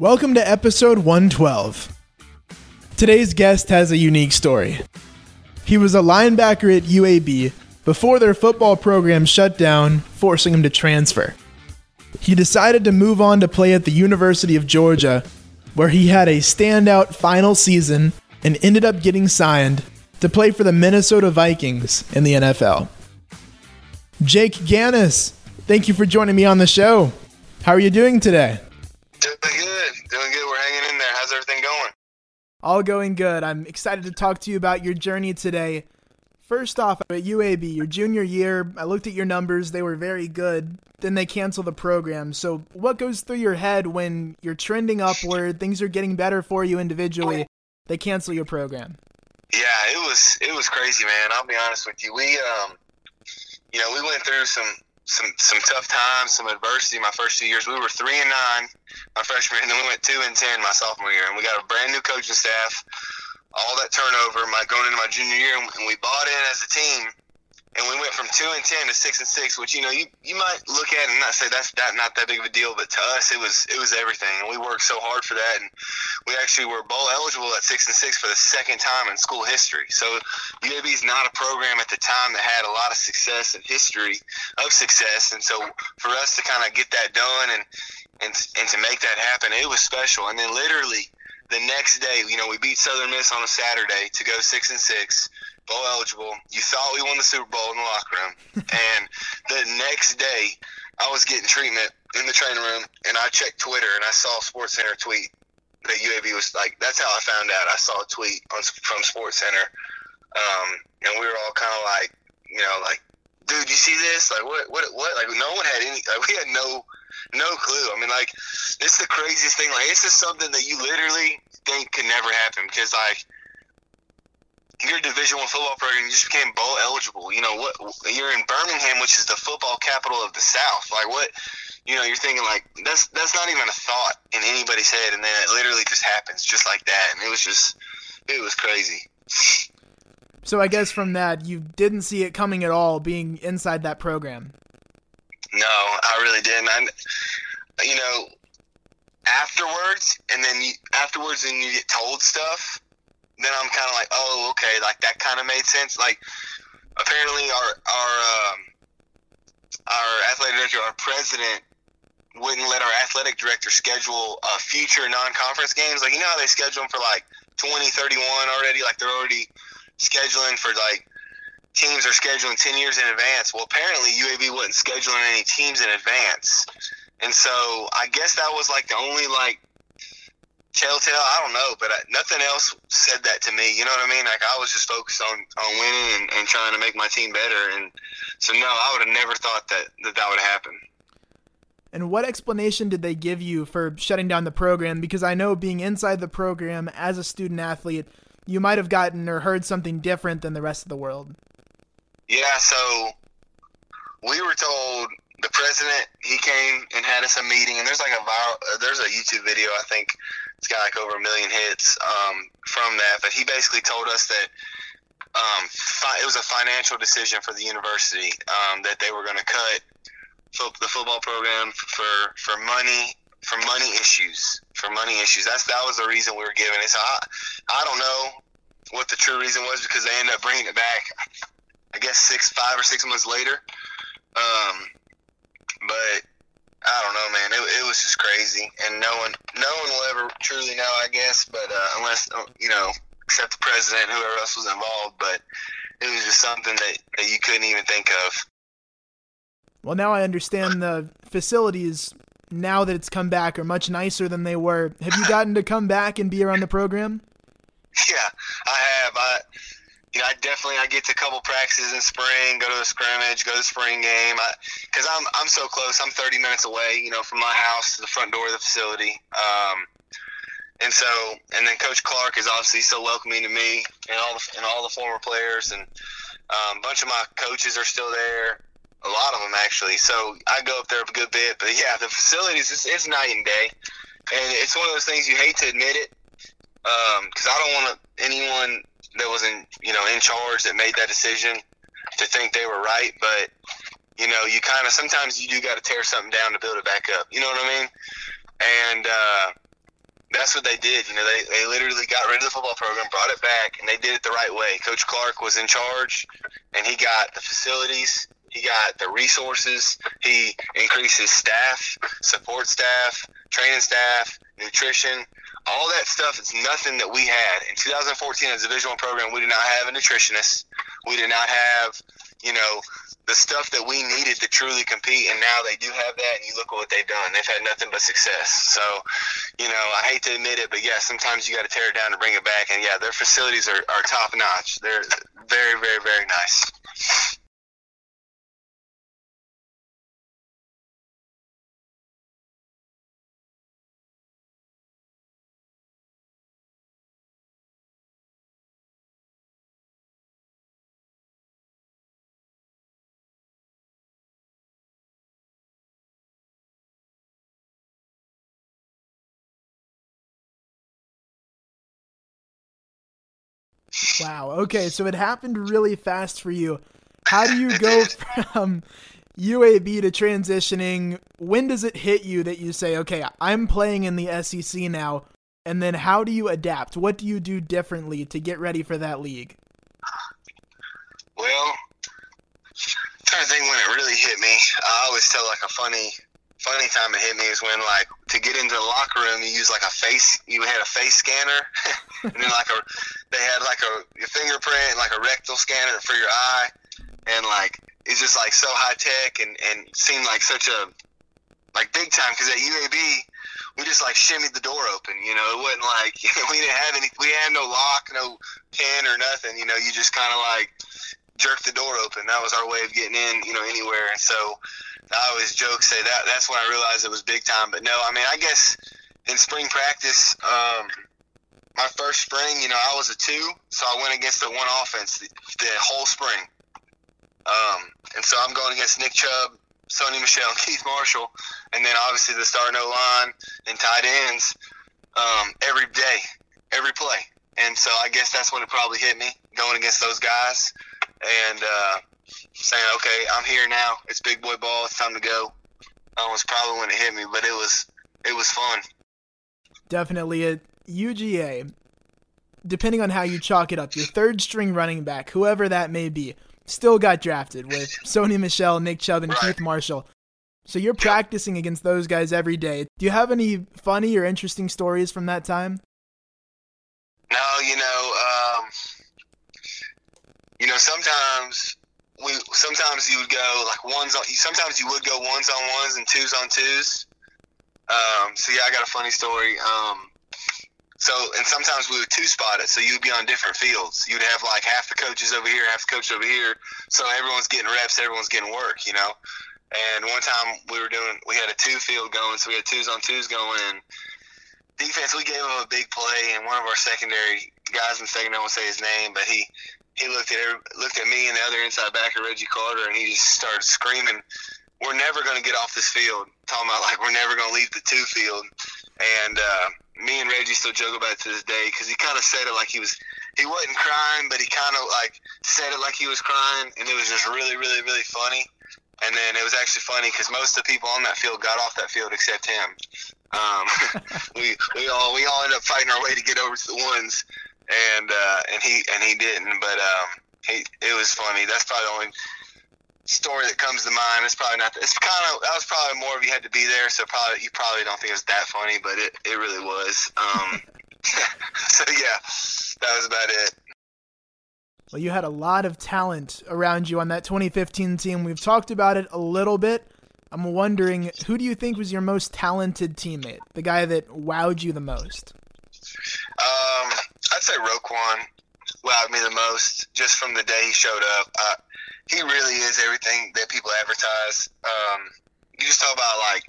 Welcome to episode 112. Today's guest has a unique story. He was a linebacker at UAB before their football program shut down, forcing him to transfer. He decided to move on to play at the University of Georgia, where he had a standout final season and ended up getting signed to play for the Minnesota Vikings in the NFL. Jake Ganus, thank you for joining me on the show. How are you doing today? Doing good. We're hanging in there. How's everything going? All going good. I'm excited to talk to you about your journey today. First off, at UAB, your junior year, I looked at your numbers. They were very good. Then they canceled the program. So, what goes through your head when you're trending upward, things are getting better for you individually, they cancel your program? Yeah, it was it was crazy, man. I'll be honest with you. We um you know, we went through some some some tough times, some adversity. My first two years, we were three and nine my freshman, year and then we went two and ten my sophomore year, and we got a brand new coaching staff. All that turnover, my going into my junior year, and we bought in as a team and we went from two and ten to six and six, which you know you, you might look at and not say that's that not that big of a deal, but to us it was it was everything, and we worked so hard for that, and we actually were bowl eligible at six and six for the second time in school history. So UAB is not a program at the time that had a lot of success and history of success, and so for us to kind of get that done and and and to make that happen, it was special. And then literally the next day, you know, we beat Southern Miss on a Saturday to go six and six bowl eligible. You thought we won the Super Bowl in the locker room, and the next day, I was getting treatment in the training room, and I checked Twitter and I saw Sports Center tweet that UAB was like. That's how I found out. I saw a tweet on, from Sports Center, um, and we were all kind of like, you know, like, dude, you see this? Like, what, what, what? Like, no one had any. Like, we had no, no clue. I mean, like, this is the craziest thing. Like, this is something that you literally think could never happen because, like you're a Division One football program. You just became bowl eligible. You know what? You're in Birmingham, which is the football capital of the South. Like what? You know, you're thinking like that's that's not even a thought in anybody's head, and then it literally just happens just like that, and it was just it was crazy. So I guess from that, you didn't see it coming at all, being inside that program. No, I really didn't. I, you know, afterwards, and then you, afterwards, and you get told stuff then I'm kind of like, oh, okay, like that kind of made sense. Like apparently our our um, our athletic director, our president, wouldn't let our athletic director schedule uh, future non-conference games. Like you know how they schedule them for like 20, 31 already. Like they're already scheduling for like teams are scheduling 10 years in advance. Well, apparently UAB wasn't scheduling any teams in advance. And so I guess that was like the only like telltale. I don't know, but I, nothing else said that to me. You know what I mean? Like I was just focused on on winning and, and trying to make my team better. And so no, I would have never thought that that, that would happen. And what explanation did they give you for shutting down the program? Because I know being inside the program as a student athlete, you might have gotten or heard something different than the rest of the world. Yeah, so we were told the president he came and had us a meeting, and there's like a viral, there's a YouTube video I think it's got like over a million hits um, from that. But he basically told us that um, fi- it was a financial decision for the university um, that they were going to cut fo- the football program for for money for money issues for money issues. That's that was the reason we were given it. So I I don't know what the true reason was because they ended up bringing it back. I guess six five or six months later. Um, but I don't know, man. It, it was just crazy, and no one, no one will ever truly know, I guess. But uh, unless uh, you know, except the president, whoever else was involved. But it was just something that, that you couldn't even think of. Well, now I understand the facilities. Now that it's come back, are much nicer than they were. Have you gotten to come back and be around the program? Yeah, I have. I you know, I definitely I get to a couple practices in spring, go to a scrimmage, go to the spring game. Because I'm I'm so close. I'm 30 minutes away, you know, from my house to the front door of the facility. Um, and so, and then Coach Clark is obviously so welcoming to me and all the and all the former players, and um, a bunch of my coaches are still there. A lot of them actually. So I go up there a good bit, but yeah, the facilities it's, it's night and day, and it's one of those things you hate to admit it because um, I don't want anyone that was in you know in charge that made that decision to think they were right, but you know you kind of sometimes you do got to tear something down to build it back up. You know what I mean? And uh, that's what they did. You know, they, they literally got rid of the football program, brought it back, and they did it the right way. Coach Clark was in charge, and he got the facilities, he got the resources, he increased his staff, support staff, training staff, nutrition, all that stuff is nothing that we had in 2014 as a Division program. We did not have a nutritionist. We did not have, you know, the stuff that we needed to truly compete, and now they do have that. And you look at what they've done; they've had nothing but success. So, you know, I hate to admit it, but yeah, sometimes you got to tear it down to bring it back. And yeah, their facilities are, are top notch. They're very, very, very nice. Wow. Okay, so it happened really fast for you. How do you go from UAB to transitioning? When does it hit you that you say, "Okay, I'm playing in the SEC now"? And then how do you adapt? What do you do differently to get ready for that league? Well, I'm trying to think when it really hit me. I always tell like a funny funny time it hit me is when like to get into the locker room you use like a face you had a face scanner and then like a they had like a your fingerprint like a rectal scanner for your eye and like it's just like so high tech and and seemed like such a like big time because at UAB we just like shimmied the door open you know? It wasn't like we didn't have any we had no lock no pin or nothing you know? You just kind of like jerk the door open. That was our way of getting in you know anywhere. And so I always joke say that that's when I realized it was big time. But no, I mean I guess in spring practice, um, my first spring, you know, I was a two, so I went against the one offense the, the whole spring. Um, and so I'm going against Nick Chubb, Sony Michel, Keith Marshall, and then obviously the star no line and tight ends um, every day, every play. And so I guess that's when it probably hit me going against those guys. And uh, saying, "Okay, I'm here now. It's big boy ball. It's time to go." That was probably when it hit me, but it was it was fun. Definitely at UGA. Depending on how you chalk it up, your third string running back, whoever that may be, still got drafted with Sony Michel, Nick Chubb, and right. Keith Marshall. So you're practicing against those guys every day. Do you have any funny or interesting stories from that time? No, you know, um, you know, sometimes we sometimes you would go like ones on. Sometimes you would go ones on ones and twos on twos. Um, so yeah, I got a funny story. Um, so and sometimes we would two spot it, so you'd be on different fields. You'd have like half the coaches over here, half the coaches over here. So everyone's getting reps, everyone's getting work, you know. And one time we were doing, we had a two field going, so we had twos on twos going. And defense, we gave them a big play, and one of our secondary guys in second, I won't say his name, but he he looked at looked at me and the other inside backer Reggie Carter, and he just started screaming, "We're never going to get off this field." Talking about like we're never going to leave the two field, and uh, me and Reggie still joke about it to this day because he kind of said it like he was he wasn't crying, but he kind of like said it like he was crying, and it was just really, really, really funny. And then it was actually funny because most of the people on that field got off that field except him. Um, we we all we all ended up fighting our way to get over to the ones, and uh, and he and he didn't. But um, he it was funny. That's probably the only story that comes to mind. It's probably not. It's kind of that was probably more of you had to be there, so probably you probably don't think it was that funny, but it it really was. Um, so yeah, that was about it. Well, you had a lot of talent around you on that 2015 team. We've talked about it a little bit. I'm wondering, who do you think was your most talented teammate? The guy that wowed you the most? Um, I'd say Roquan wowed me the most just from the day he showed up. Uh, he really is everything that people advertise. Um, you just talk about like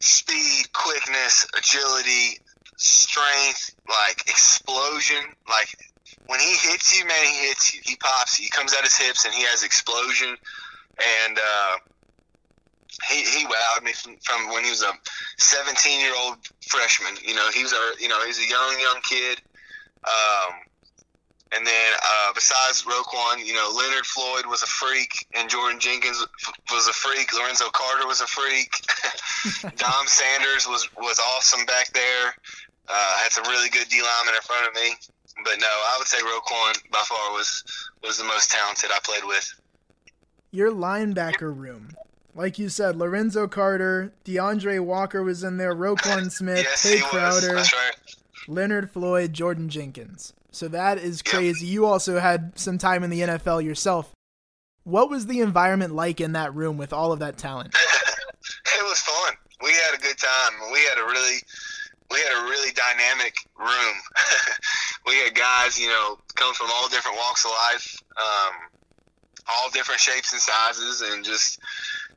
speed, quickness, agility, strength, like explosion. Like when he hits you, man, he hits you. He pops you. He comes out his hips and he has explosion. And uh, he he wowed me from, from when he was a 17 year old freshman. You know, he was a you know he's a young young kid. Um, and then uh, besides Roquan, you know, Leonard Floyd was a freak, and Jordan Jenkins was a freak. Lorenzo Carter was a freak. Dom Sanders was was awesome back there. Uh, had some really good D linemen in front of me. But no, I would say Roquan by far was was the most talented I played with. Your linebacker room. Like you said, Lorenzo Carter, DeAndre Walker was in there, Roquan Smith, yes, he Crowder. That's right. Leonard Floyd, Jordan Jenkins. So that is crazy. You also had some time in the NFL yourself. What was the environment like in that room with all of that talent? it was fun. We had a good time. We had a really, we had a really dynamic room. we had guys, you know, come from all different walks of life, um, all different shapes and sizes, and just,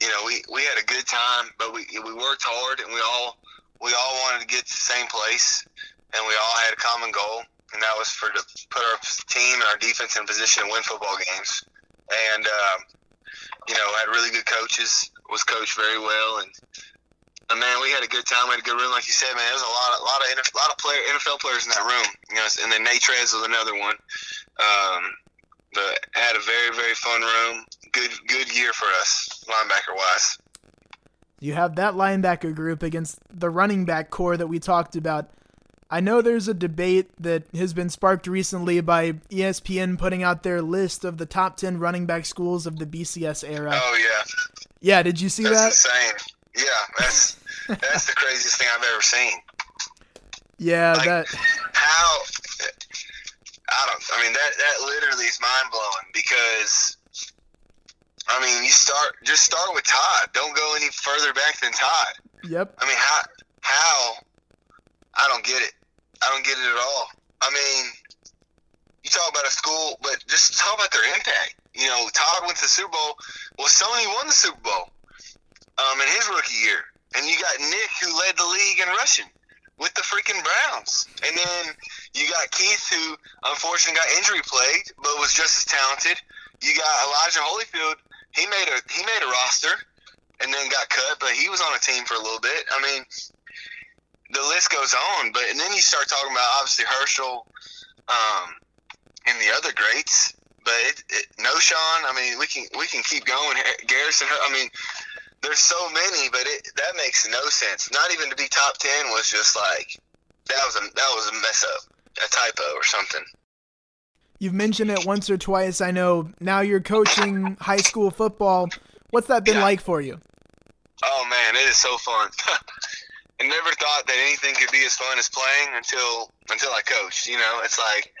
you know, we, we had a good time. But we we worked hard, and we all we all wanted to get to the same place, and we all had a common goal, and that was for to put our team and our defense in position to win football games. And um, you know, had really good coaches, was coached very well, and and man, we had a good time. We had a good room, like you said, man. There was a lot, of, lot of, NF lot of player, NFL players in that room. You know, and then Nate was another one. Um, but had a very, very fun room. Good, good year for us, linebacker wise. You have that linebacker group against the running back corps that we talked about. I know there's a debate that has been sparked recently by ESPN putting out their list of the top 10 running back schools of the BCS era. Oh yeah, Yeah, did you see that's that? insane. Yeah, that's that's the craziest thing I've ever seen. Yeah, Like- that how I don't I mean that that literally is mind blowing because I mean you start just start with Todd. Don't go any further back than Todd. Yep. I mean how how I don't get it. I don't get it at all. I mean you talk about a school, but just talk about their impact. You know, Todd went to the Super Bowl. Well, Sony won the Super Bowl um, in his rookie year, and you got Nick who led the league in rushing with the freaking Browns, and then you got Keith who unfortunately got injury plagued, but was just as talented. You got Elijah Holyfield. He made a he made a roster, and then got cut, but he was on a team for a little bit. I mean, the list goes on, but and then you start talking about obviously Herschel, um, and the other greats. But it, it, no, Sean. I mean, we can we can keep going. Garrison. I mean, there's so many, but it that makes no sense. Not even to be top ten was just like that was a that was a mess up, a typo or something. You've mentioned it once or twice. I know now you're coaching high school football. What's that been Yeah. like for you? Oh man, it is so fun. I never thought that anything could be as fun as playing until until I coached. You know, it's like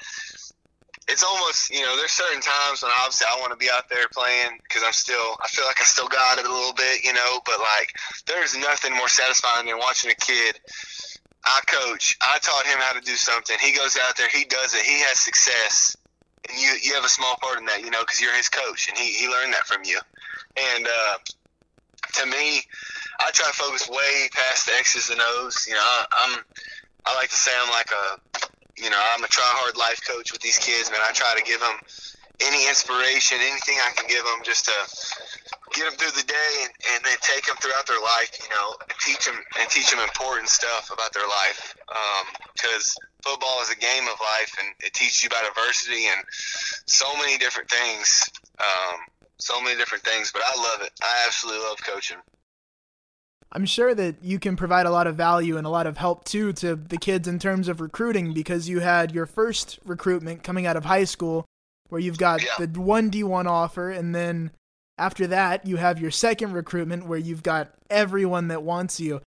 it's almost you know there's certain times when obviously I want to be out there playing because I'm still I feel like I still got it a little bit. You know, but like there's nothing more satisfying than watching a kid. I coach. I taught him how to do something. He goes out there. He does it. He has success, and you you have a small part in that. You know, because you're his coach, and he he learned that from you. And uh, to me, I try to focus way past the X's and O's. You know, I, I'm I like to say I'm like a you know I'm a try hard life coach with these kids, man. I try to give them any inspiration, anything I can give them, just to get them through the day and, and then take them throughout their life. You know, and teach them and teach them important stuff about their life because. Football is a game of life, and it teaches you about adversity and so many different things. Um, so many different things, but I love it. I absolutely love coaching. I'm sure that you can provide a lot of value and a lot of help too to the kids in terms of recruiting because you had your first recruitment coming out of high school where you've got Yeah. the 1D1 offer and then after that you have your second recruitment where you've got everyone that wants you.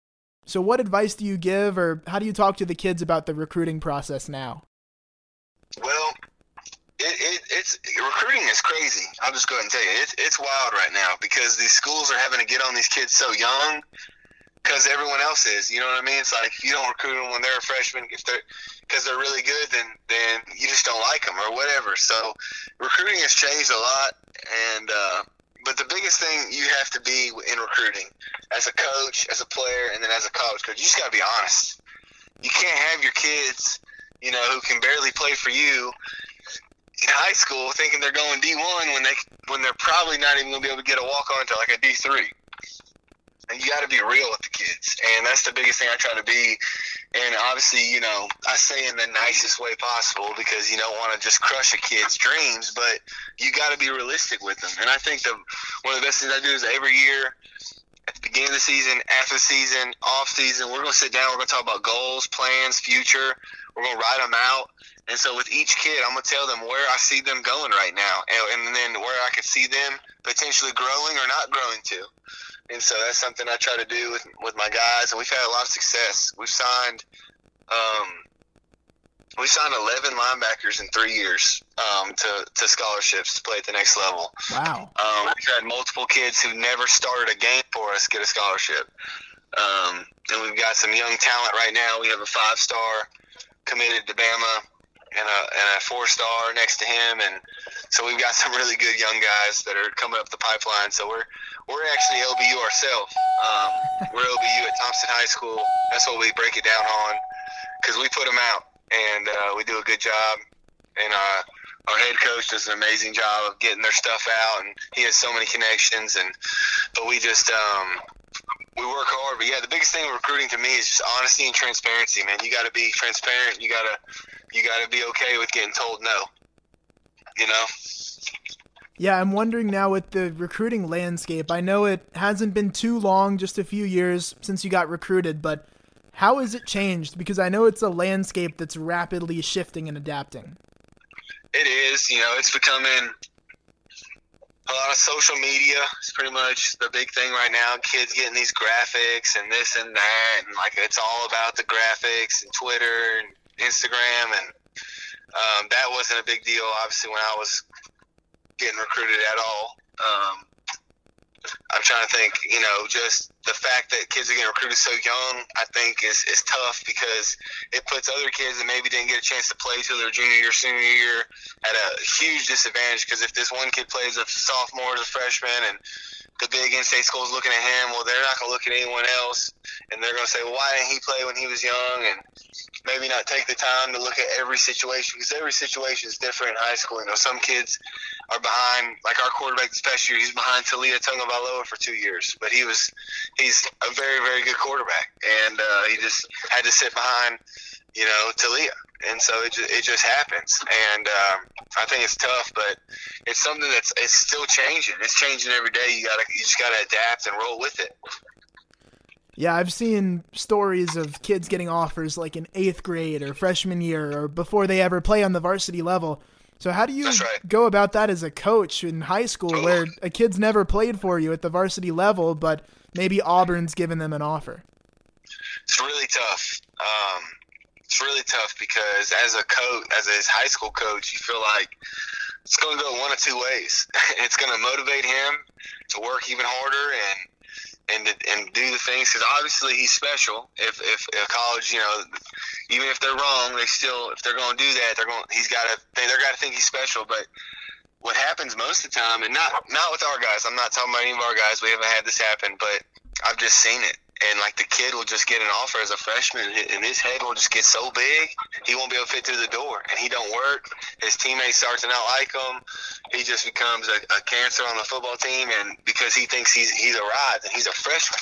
So what advice do you give or how do you talk to the kids about the recruiting process now? Well, it, it, it's recruiting is crazy. I'll just go ahead and tell you, it's it's wild right now because these schools are having to get on these kids so young because everyone else is. You know what I mean? It's like if you don't recruit them when they're a freshman, if they're because they're really good, then then you just don't like them or whatever. So recruiting has changed a lot, and uh, but the biggest thing you have to be in recruiting as a coach, as a player, and then as a college coach, you just got to be honest. You can't have your kids, you know, who can barely play for you in high school thinking they're going D1 when they when they're probably not even to be able to get a walk on to like a D3. And you got to be real with the kids, and that's the biggest thing I try to be. And obviously, you know, I say in the nicest way possible because you don't want to just crush a kid's dreams, but you got to be realistic with them. And I think the one of the best things I do is every year at the beginning of the season, after the season, off season. We're going to sit down. We're going to talk about goals, plans, future. We're going to write them out. And so with each kid, I'm going to tell them where I see them going right now, and, and then where I could see them potentially growing or not growing to. And so that's something I try to do with with my guys, and we've had a lot of success. We've signed, um, we signed 11 linebackers in three years um, to, to scholarships to play at the next level. Wow. Um, we've had multiple kids who never started a game for us get a scholarship. Um, and we've got some young talent right now. We have a five star committed to Bama and a, and a four star next to him. And so we've got some really good young guys that are coming up the pipeline. So we're, we're actually LBU ourselves. Um, we're LBU at Thompson High School. That's what we break it down on because we put them out and uh, we do a good job. And uh, our head coach does an amazing job of getting their stuff out, and he has so many connections. And but we just um, we work hard. But yeah, the biggest thing recruiting to me is just honesty and transparency. Man, you got to be transparent. You gotta you got to be okay with getting told no. You know. Yeah, I'm wondering now with the recruiting landscape. I know it hasn't been too long, just a few years since you got recruited, but how has it changed? Because I know it's a landscape that's rapidly shifting and adapting. It is. You know, it's becoming a lot of social media is pretty much the big thing right now. Kids getting these graphics and this and that, and like it's all about the graphics and Twitter and Instagram, and um, that wasn't a big deal, obviously, when I was getting recruited at all. Um, I'm trying to think, you know, just the fact that kids are getting recruited so young, I think is, is tough because it puts other kids that maybe didn't get a chance to play till their junior year, senior year at a huge disadvantage. Because if this one kid plays a sophomore as a freshman and the big in-state school is looking at him, well, they're not going to look at anyone else, and they're going to say, well, why didn't he play when he was young? And maybe not take the time to look at every situation because every situation is different in high school. You know, some kids are behind, like our quarterback this past year, he's behind Taulia Tagovailoa for two years, but he was he's a very very good quarterback, and uh, he just had to sit behind, you know, Taulia, and so it just, it just happens, and um, I think it's tough, but it's something that's it's still changing. It's changing every day. You gotta you just gotta adapt and roll with it. Yeah, I've seen stories of kids getting offers like in eighth grade or freshman year or before they ever play on the varsity level. So how do you right. go about that as a coach in high school where a kid's never played for you at the varsity level, but maybe Auburn's given them an offer? It's really tough. Um, it's really tough because as a coach, as a high school coach, you feel like it's going to go one of two ways. it's going to motivate him to work even harder and and and do the things because obviously he's special. If if a college, you know, even if they're wrong, they still if they're going to do that, they're going. He's got to they they're got to think he's special. But what happens most of the time, and not not with our guys. I'm not talking about any of our guys. We haven't had this happen, but I've just seen it and like the kid will just get an offer as a freshman, and his head will just get so big he won't be able to fit through the door, and he don't work. His teammates start to not like him. He just becomes a, a cancer on the football team, and because he thinks he's he's arrived and he's a freshman,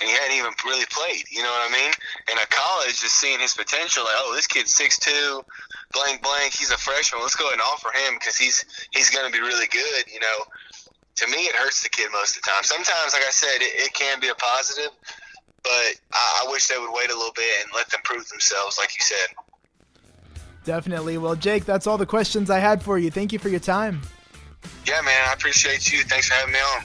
and he hadn't even really played. You know what I mean? And a college just seeing his potential, like, oh, this kid's six two, blank blank. He's a freshman. Let's go ahead and offer him because he's he's going to be really good. You know to me, it hurts the kid most of the time. Sometimes, like I said, it, it can be a positive, but I, I wish they would wait a little bit and let them prove themselves, like you said. Definitely. Well, Jake, that's all the questions I had for you. Thank you for your time. Yeah, man. I appreciate you. Thanks for having me on.